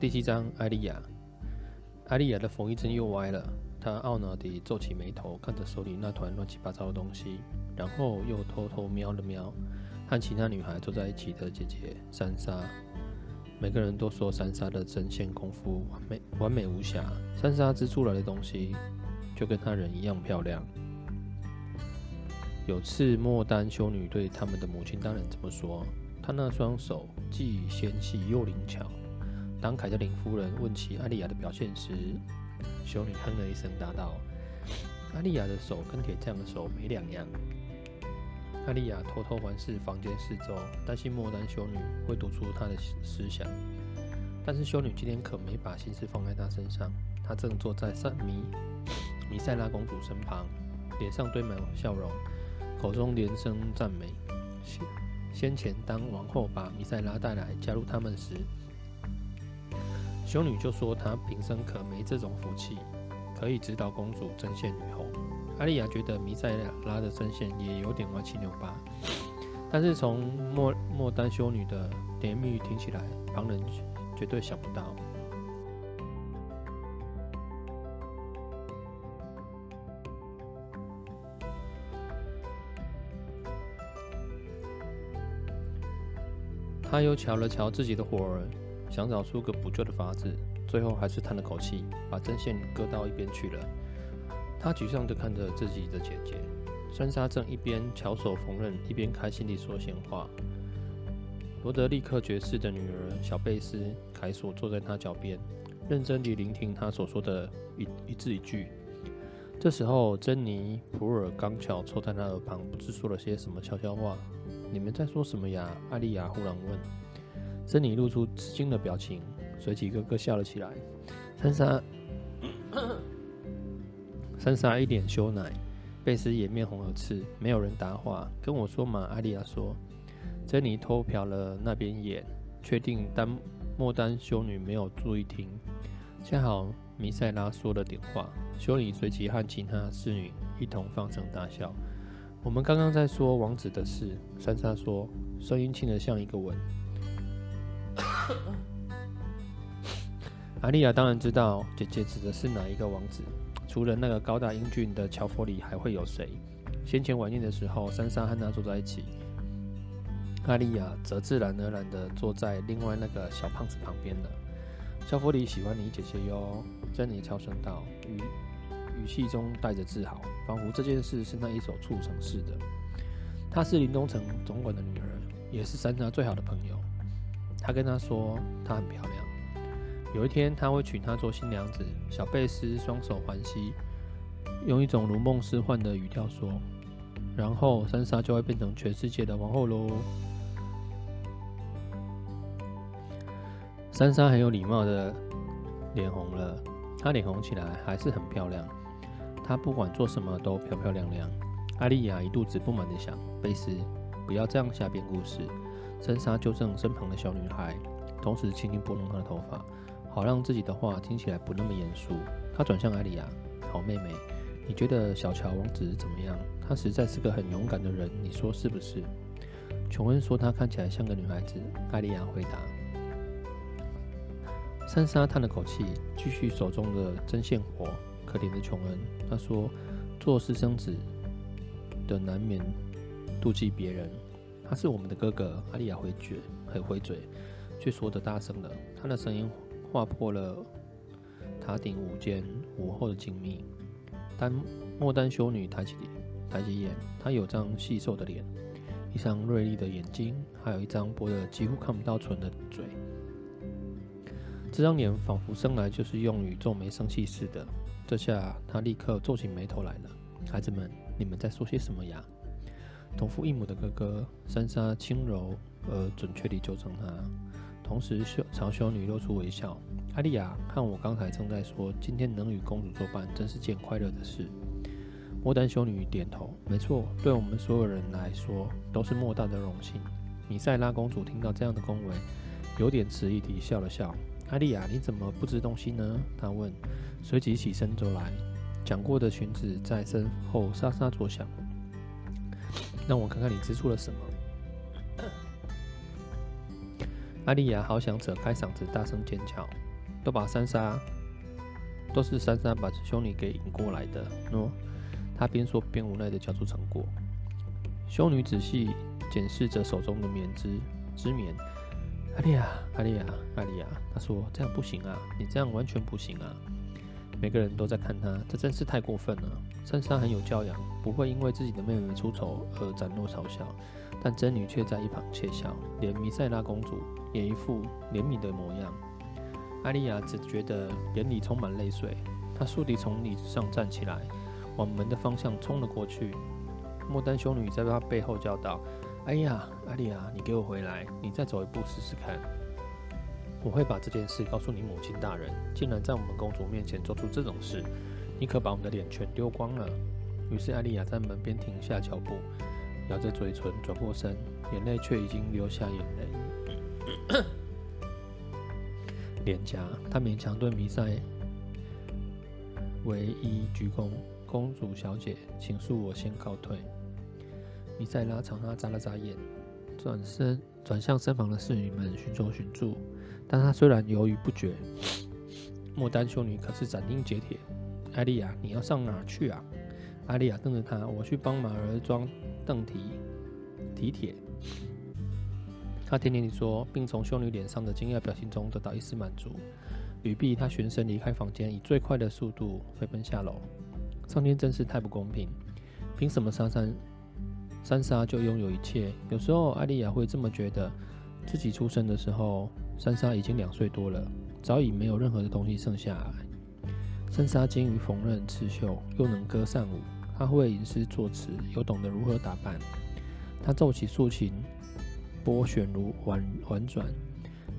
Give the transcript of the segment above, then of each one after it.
第七章，艾莉亚。艾莉亚的缝衣针又歪了，她懊恼地皱起眉头，看着手里那团乱七八糟的东西，然后又偷偷瞄了瞄和其他女孩坐在一起的姐姐珊莎。每个人都说珊莎的针线功夫完美，完美无瑕。珊莎织出来的东西就跟她人一样漂亮。有次莫丹修女对他们的母亲当然这么说，她那双手既纤细又灵巧。当凯特琳夫人问起艾莉亚的表现时，修女哼了一声，答道：“艾莉亚的手跟铁匠的手没两样。”艾莉亚偷偷环视房间四周，担心莫丹修女会读出她的思想。但是修女今天可没把心思放在她身上，她正坐在萨米米塞拉公主身旁，脸上堆满笑容，口中连声赞美。先前当王后把米塞拉带来加入他们时，修女就说：“她平生可没这种福气，可以指导公主针线女后。”艾莉亚觉得弥赛亚拉的针线也有点歪七扭八，但是从莫莫丹修女的甜言蜜语听起来，旁人绝对想不到。他又瞧了瞧自己的火儿。想找出个补救的法子，最后还是叹了口气，把针线搁到一边去了。他沮丧地看着自己的姐姐珊莎，正一边巧手缝纫，一边开心地说闲话。罗德利克爵士的女儿小贝斯凯索坐在他脚边，认真地聆听他所说的一一字一句。这时候，珍妮普尔刚巧凑在他耳旁，不知说了些什么悄悄话。你们在说什么呀？艾莉亚忽然问。珍妮露出吃惊的表情，随即咯咯笑了起来。珊莎，珊莎一脸羞赧，贝斯也面红耳赤，没有人答话。跟我说嘛，艾莉亚说。珍妮偷瞟了那边眼，确定丹莫丹修女没有注意听。恰好弥赛拉说了点话，修女随即和其他侍女一同放声大笑。我们刚刚在说王子的事，珊莎说，声音轻得像一个吻。阿莉亚当然知道姐姐指的是哪一个王子，除了那个高大英俊的乔佛里，还会有谁？先前晚宴的时候，珊莎和他坐在一起，阿莉亚则自然而然的坐在另外那个小胖子旁边了。乔佛里喜欢你姐姐哟，珍妮悄声道，语语气中带着自豪，仿佛这件事是那一手促成似的。她是林东城总管的女儿，也是珊莎最好的朋友。他跟她说，她很漂亮。有一天，他会娶她做新娘子。小贝斯双手环膝，用一种如梦似幻的语调说：“然后，珊莎就会变成全世界的王后喽。”珊莎很有礼貌的脸红了，她脸红起来还是很漂亮。她不管做什么都漂漂亮亮。艾莉亚一肚子不满的想：“贝斯，不要这样瞎编故事。”珊莎纠正身旁的小女孩，同时轻轻拨弄她的头发，好让自己的话听起来不那么严肃。她转向艾莉亚：“好妹妹，你觉得小乔王子怎么样？他实在是个很勇敢的人，你说是不是？”琼恩说：“他看起来像个女孩子。”艾莉亚回答。珊莎叹了口气，继续手中的针线活。可怜的琼恩，她说：“做私生子的难免妒忌别人。”他是我们的哥哥，阿莉亚回绝，很回嘴，却说得大声了。他的声音划破了塔顶午间午后的静谧。丹莫丹修女抬起抬起眼，她有张细瘦的脸，一双锐利的眼睛，还有一张薄得几乎看不到唇的嘴。这张脸仿佛生来就是用于皱眉生气似的。这下她立刻皱起眉头来了。孩子们，你们在说些什么呀？同父异母的哥哥，珊莎轻柔而准确地纠正他，同时修朝修女露出微笑。艾莉亚和我刚才正在说，今天能与公主作伴，真是件快乐的事。莫丹修女点头，没错，对我们所有人来说都是莫大的荣幸。米塞拉公主听到这样的恭维，有点迟疑地笑了笑。艾莉亚，你怎么不知东西呢？她问，随即起身走来，讲过的裙子在身后沙沙作响。让我看看你织出了什么。阿丽亚好想扯开嗓子大声尖叫，都把珊莎，都是珊莎把修女给引过来的。喏，她边说边无奈的交出成果。修女仔细检视着手中的棉织织棉。阿丽亚，阿丽亚，阿丽亚，她说这样不行啊，你这样完全不行啊。每个人都在看她，这真是太过分了。珊莎很有教养，不会因为自己的妹妹出丑而展露嘲笑。但真女却在一旁窃笑，连弥赛拉公主也一副怜悯的模样。阿丽亚只觉得眼里充满泪水，她倏地从椅子上站起来，往门的方向冲了过去。莫丹修女在她背后叫道：“哎呀，阿丽亚，你给我回来！你再走一步试试看，我会把这件事告诉你母亲大人。竟然在我们公主面前做出这种事，你可把我们的脸全丢光了。”于是艾丽亚在门边停下脚步。咬着嘴唇，转过身，眼泪却已经流下眼泪。脸颊，他勉强对弥赛唯一鞠躬：“公主小姐，请恕我先告退。”弥赛拉朝他眨了眨眼，转身转向身旁的侍女们寻求寻助。但他虽然犹豫不决，莫丹修女可是斩钉截铁：“艾莉亚，你要上哪去啊？”艾莉亚瞪着他：“我去帮马儿装。”邓提提铁，他甜甜地说，并从修女脸上的惊讶表情中得到一丝满足。语毕，他旋身离开房间，以最快的速度飞奔下楼。上天真是太不公平，凭什么珊珊珊莎就拥有一切？有时候艾莉亚会这么觉得。自己出生的时候，珊莎已经两岁多了，早已没有任何的东西剩下来。珊莎精于缝纫刺绣，又能歌善舞。他会吟诗作词，又懂得如何打扮。他奏起竖琴，拨弦如婉婉转，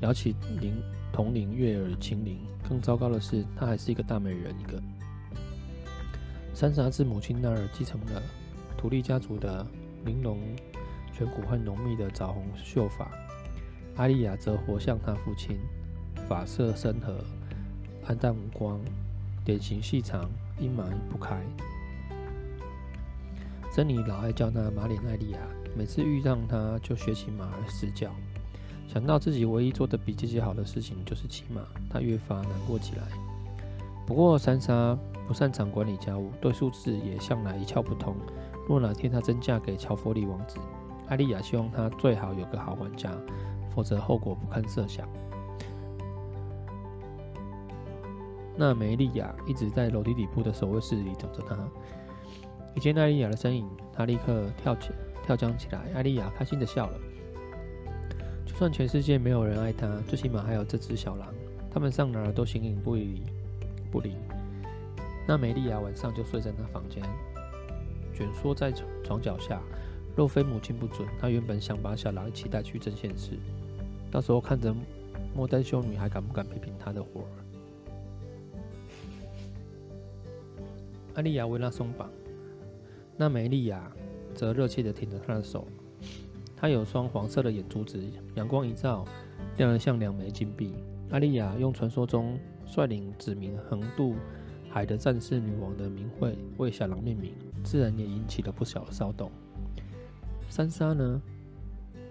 摇起铃铜铃，悦耳清灵。更糟糕的是，她还是一个大美人一个。珊莎自母亲那儿继承了土力家族的玲珑颧骨和浓密的枣红秀发。阿丽亚则活像她父亲，发色深褐，黯淡无光，脸型细长，阴霾不开。珍妮老爱叫她马脸艾莉亚，每次遇上她就学起马儿嘶叫。想到自己唯一做得比姐姐好的事情就是骑马，她越发难过起来。不过珊莎不擅长管理家务，对数字也向来一窍不通。若哪天她真嫁给乔佛里王子，艾莉亚希望她最好有个好管家，否则后果不堪设想。那梅莉亚一直在楼梯底部的守卫室里等着她。一见艾莉亚的身影，他立刻跳起，跳将起来。艾莉亚开心地笑了。就算全世界没有人爱她，最起码还有这只小狼。他们上哪儿都形影不离，不离。那梅莉亚晚上就睡在那房间，蜷缩在床脚下。若非母亲不准，她原本想把小狼一起带去针线室，到时候看着莫丹修女还敢不敢批评她的活儿。艾莉亚为她松绑。那梅莉亚则热切地挺着他的手，她有双黄色的眼珠子，阳光一照，亮得像两枚金币。阿丽亚用传说中率领子民横渡海的战士女王的名讳为小狼命名，自然也引起了不小的骚动。三沙呢，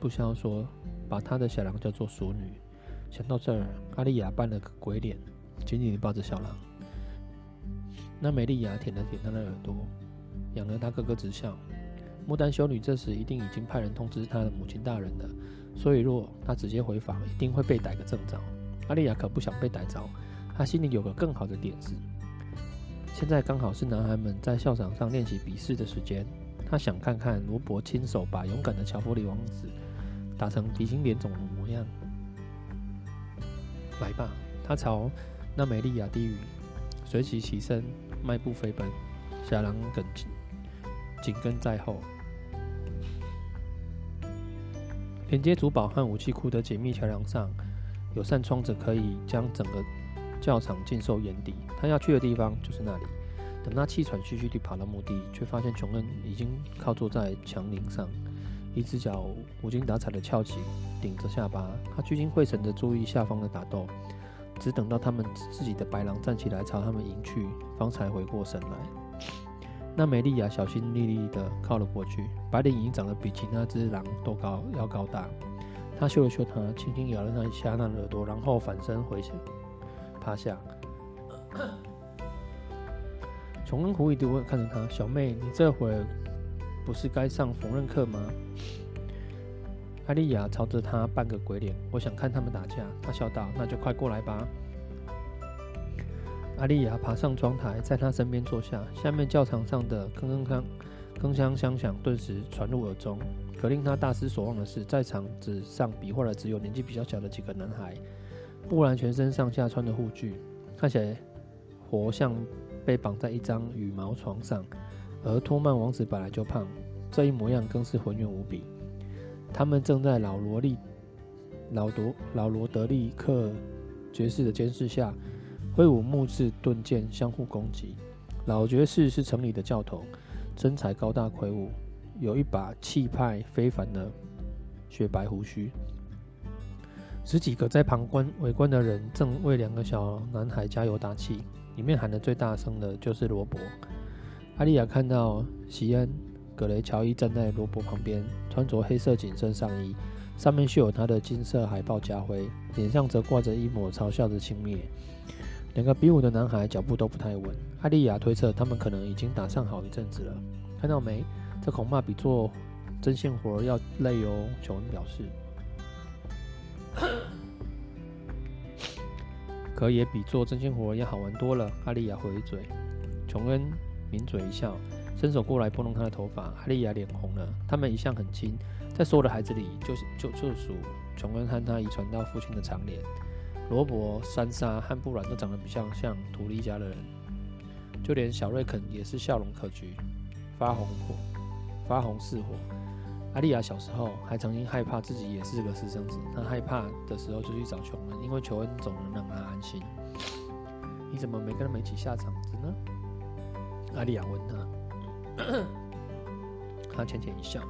不消说把他的小狼叫做淑女。想到这儿，阿丽亚扮了个鬼脸，紧紧地抱着小狼。那美丽亚舔了舔他的耳朵。养得他咯咯直笑。牡丹修女这时一定已经派人通知他的母亲大人了，所以若他直接回房，一定会被逮个正着。阿丽亚可不想被逮着，她心里有个更好的点子。现在刚好是男孩们在校场上练习比试的时间，她想看看罗伯亲手把勇敢的乔弗里王子打成鼻青脸肿的模样。来吧，他朝那梅莉亚低语，随即起身，迈步飞奔，小狼跟紧。紧跟在后，连接主堡和武器库的紧密桥梁上有扇窗子，可以将整个教场尽收眼底。他要去的地方就是那里。等他气喘吁吁地跑到墓地，却发现琼恩已经靠坐在墙顶上，一只脚无精打采地翘起，顶着下巴。他聚精会神地注意下方的打斗，只等到他们自己的白狼站起来朝他们迎去，方才回过神来。那梅丽亚小心翼翼地靠了过去，白脸已经长得比其他只狼都高，要高大。他嗅了嗅他，轻轻咬了他一下那耳朵，然后反身回去趴下。琼恩狐疑地问看着他：“小妹，你这会不是该上缝纫课吗？”阿丽亚朝着他扮个鬼脸：“我想看他们打架。”他笑道：“那就快过来吧。”阿丽亚爬上窗台，在他身边坐下。下面教堂上的铿铿锵、铿锵锵响顿时传入耳中。可令他大失所望的是，在场纸上比划的只有年纪比较小的几个男孩。布兰全身上下穿着护具，看起来活像被绑在一张羽毛床上。而托曼王子本来就胖，这一模样更是浑圆无比。他们正在老罗利、老罗、老罗德利克爵士的监视下。挥舞木质盾剑，相互攻击。老爵士是城里的教头，身材高大魁梧，有一把气派非凡的雪白胡须。十几个在旁观围观的人正为两个小男孩加油打气，里面喊得最大声的就是罗伯。阿丽亚看到席恩·葛雷乔伊站在罗伯旁边，穿着黑色紧身上衣，上面绣有他的金色海豹家徽，脸上则挂着一抹嘲笑的轻蔑。两个比武的男孩脚步都不太稳，阿丽亚推测他们可能已经打上好一阵子了。看到没？这恐怕比做针线活要累哦。琼恩表示，可也比做针线活要好玩多了。阿丽亚回嘴，琼恩抿嘴一笑，伸手过来拨弄她的头发。阿丽亚脸红了。他们一向很亲，在所有的孩子里，就是就就属琼恩和他遗传到父亲的长脸。罗伯、珊莎和布兰都长得比较像图利家的人，就连小瑞肯也是笑容可掬，发红火，发红似火。阿丽亚小时候还曾经害怕自己也是个私生子，她害怕的时候就去找琼恩，因为琼恩总能让她安心。你怎么没跟他们一起下场子呢？阿丽亚问他，他浅浅一笑。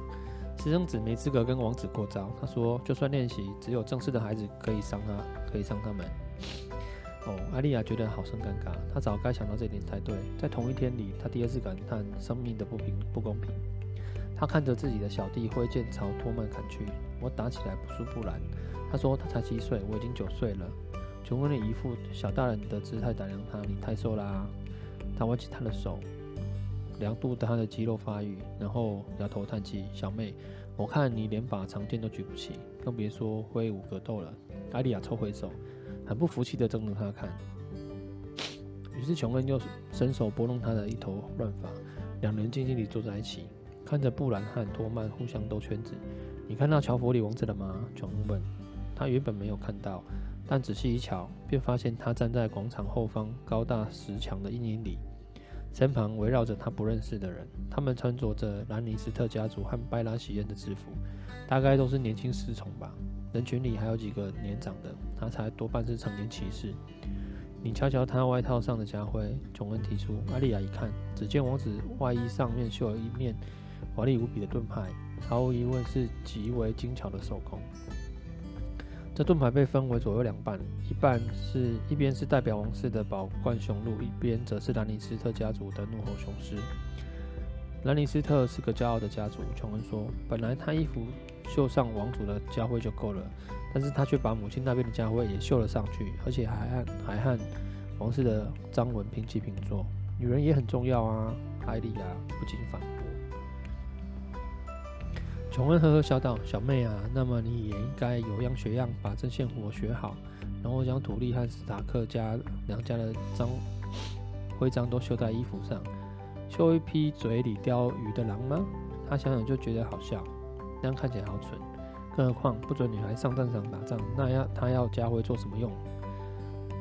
私生子没资格跟王子过招。他说：“就算练习，只有正式的孩子可以伤他，可以伤他们。”哦，阿丽亚觉得好生尴尬。她早该想到这点才对。在同一天里，她第二次感叹生命的不平不公平。她看着自己的小弟挥剑朝托曼砍去。我打起来不输布兰。他说：“他才七岁，我已经九岁了。”琼恩的一副小大人的姿态打量他：“你太瘦啦、啊。”他握起他的手。量度他的肌肉发育，然后摇头叹气：“小妹，我看你连把长剑都举不起，更别说挥舞格斗了。”艾莉亚抽回手，很不服气地瞪着他看。于是琼恩又伸手拨弄他的一头乱发，两人静静地坐在一起，看着布兰和托曼互相兜圈子。“你看到乔弗里王子了吗？”琼恩问。他原本没有看到，但仔细一瞧，便发现他站在广场后方高大石墙的阴影里。身旁围绕着他不认识的人，他们穿着着兰尼斯特家族和拜拉席恩的制服，大概都是年轻侍从吧。人群里还有几个年长的，他才多半是成年骑士。你瞧瞧他外套上的家徽，琼恩提出。阿丽亚一看，只见王子外衣上面绣了一面华丽无比的盾牌，毫无疑问是极为精巧的手工。这盾牌被分为左右两半，一半是一边是代表王室的宝冠雄鹿，一边则是兰尼斯特家族的怒吼雄狮。兰尼斯特是个骄傲的家族，琼恩说。本来他衣服绣上王族的家徽就够了，但是他却把母亲那边的家徽也绣了上去，而且还和还和王室的章纹平起平坐。女人也很重要啊，艾莉亚不禁反琼恩呵呵笑道：“小妹啊，那么你也应该有样学样，把针线活学好，然后将土利和史塔克家两家的章徽章都绣在衣服上。绣一匹嘴里叼鱼的狼吗？他想想就觉得好笑，那样看起来好蠢。更何况不准女孩上战场打仗，那要他要家徽做什么用？”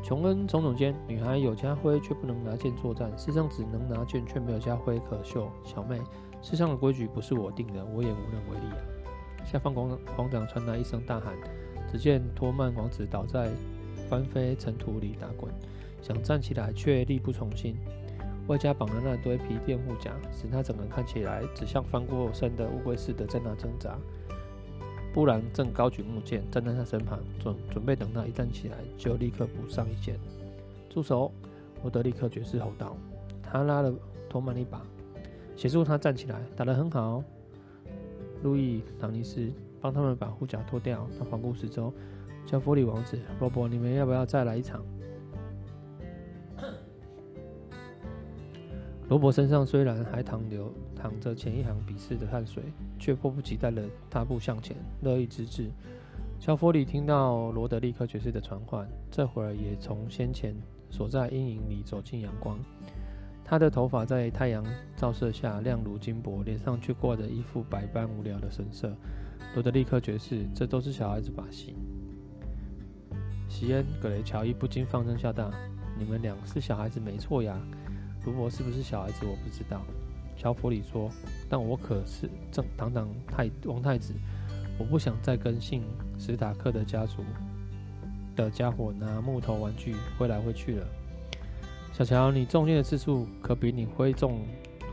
琼恩耸耸肩：“女孩有家徽却不能拿剑作战，世上只能拿剑却没有家徽可绣。小妹。”世上的规矩不是我定的，我也无能为力啊！下方广广场传来一声大喊，只见托曼王子倒在翻飞尘土里打滚，想站起来却力不从心，外加绑了那堆皮垫护甲，使他整个人看起来只像翻过身的乌龟似的在那挣扎。布兰正高举木剑站在他身旁，准准备等他一站起来就立刻补上一剑。住手！罗德里克爵士吼道，他拉了托曼一把。协助他站起来，打得很好。路易·唐尼斯帮他们把护甲脱掉。他环顾四周，乔弗里王子，罗伯，你们要不要再来一场？罗伯身上虽然还淌流淌着前一行比试的汗水，却迫不及待地踏步向前，乐意之至。乔弗里听到罗德利克爵士的传唤，这会儿也从先前所在阴影里走进阳光。他的头发在太阳照射下亮如金箔，脸上却挂着一副百般无聊的神色。罗德利克爵士，这都是小孩子把戏。席恩·葛雷乔伊不禁放声笑道：“你们俩是小孩子没错呀。罗伯是不是小孩子，我不知道。”乔佛里说：“但我可是正堂堂太王太子，我不想再跟姓史塔克的家族的家伙拿木头玩具挥来挥去了。”小乔，你中箭的次数可比你挥中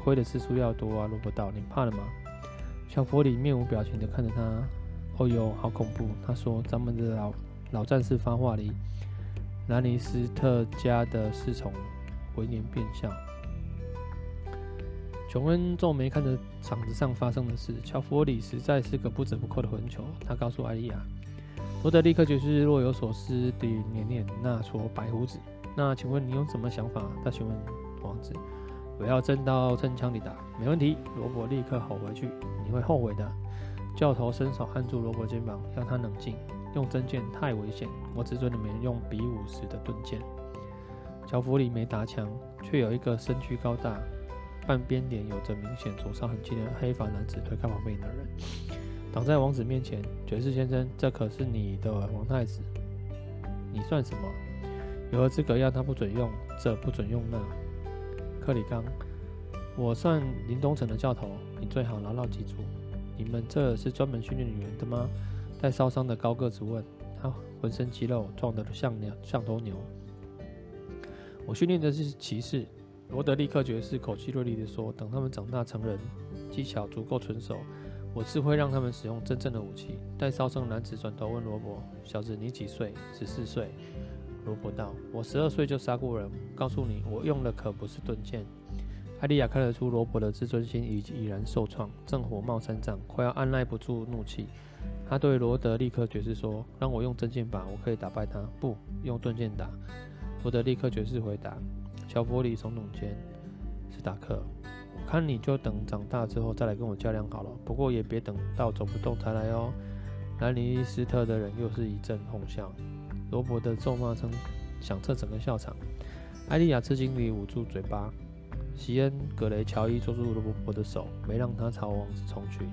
挥的次数要多啊！罗伯道，你怕了吗？乔佛里面无表情地看着他。哦哟，好恐怖！他说：“咱们的老老战士发话里，兰尼斯特家的侍从回年变相。”琼恩皱眉看着场子上发生的事。乔佛里实在是个不折不扣的混球。他告诉艾莉亚：“罗德立刻就是若有所思地捻捻那撮白胡子。”那请问你有什么想法？他询问王子。我要真刀真枪地打，没问题。罗伯立刻吼回去：“你会后悔的。”教头伸手按住罗伯肩膀，让他冷静。用真剑太危险，我只准你们用比武时的钝剑。乔弗里没搭腔，却有一个身躯高大、半边脸有着明显灼烧痕迹的黑发男子推开旁边的人，挡在王子面前。爵士先生，这可是你的王太子，你算什么？有何资格要他不准用这，不准用那？克里冈，我算林东城的教头，你最好牢牢记住。你们这是专门训练女人的吗？带烧伤的高个子问。他浑身肌肉，壮得像牛，像头牛。我训练的是骑士。罗德利克爵士口气锐利地说：“等他们长大成人，技巧足够纯熟，我自会让他们使用真正的武器。”带烧伤男子转头问罗伯：“小子，你几岁？十四岁。”罗伯道：“我十二岁就杀过人，告诉你，我用的可不是钝剑。”艾莉亚看得出罗伯的自尊心已已然受创，正火冒三丈，快要按捺不住怒气。他对罗德立刻爵士说：“让我用真剑吧，我可以打败他。”不，用钝剑打。罗德立刻爵士回答。乔佛里耸耸肩：“史塔克，我看你就等长大之后再来跟我较量好了。不过也别等到走不动才来哦。”兰尼斯特的人又是一阵哄笑。罗伯的咒骂声响彻整个校场。艾莉亚吃惊地捂住嘴巴。席恩·格雷乔伊捉住罗伯伯的手，没让他朝王子冲去。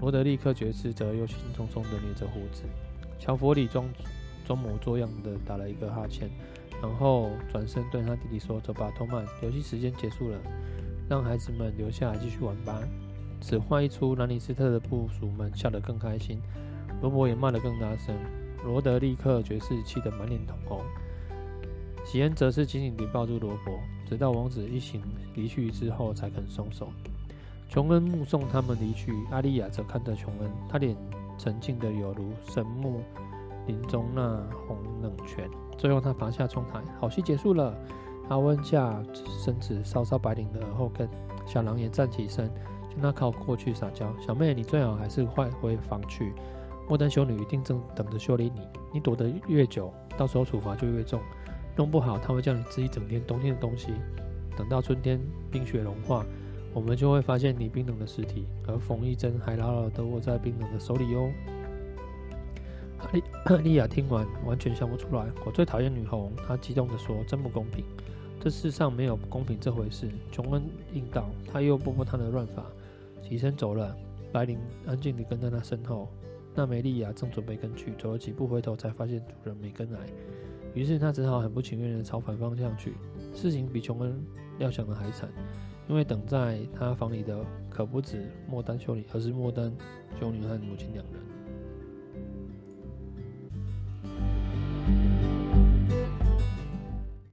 罗德立刻爵士则又兴冲冲地捏着胡子。乔佛里装装模作样地打了一个哈欠，然后转身对他弟弟说：“走吧，托曼，游戏时间结束了，让孩子们留下来继续玩吧。”此话一出，兰尼斯特的部属们笑得更开心，罗伯也骂得更大声。罗德立刻爵士气得满脸通红，喜恩则是紧紧地抱住罗伯，直到王子一行离去之后才肯松手。琼恩目送他们离去，阿丽亚则看着琼恩，他脸沉静得有如神木林中那泓冷泉。最后，他爬下窗台，好戏结束了。他弯下身子，搔搔白领的耳后跟。小狼也站起身，将他靠过去撒娇：“小妹，你最好还是快回房去。”莫丹修女一定正等着修理你，你躲得越久，到时候处罚就越重。弄不好，她会叫你吃一整天冬天的东西。等到春天冰雪融化，我们就会发现你冰冷的尸体，而缝衣针还牢牢地握在冰冷的手里哟。莉莉亚听完，完全想不出来。我最讨厌女红，她激动地说：“真不公平，这世上没有公平这回事。”琼恩应道，他又拨拨他的乱发，起身走了。白灵安静地跟在他身后。娜梅利亚正准备跟去，走了几步回头，才发现主人没跟来，于是他只好很不情愿的朝反方向去。事情比琼恩料想的还惨，因为等在他房里的可不止莫丹修女，而是莫丹修女和母亲两人。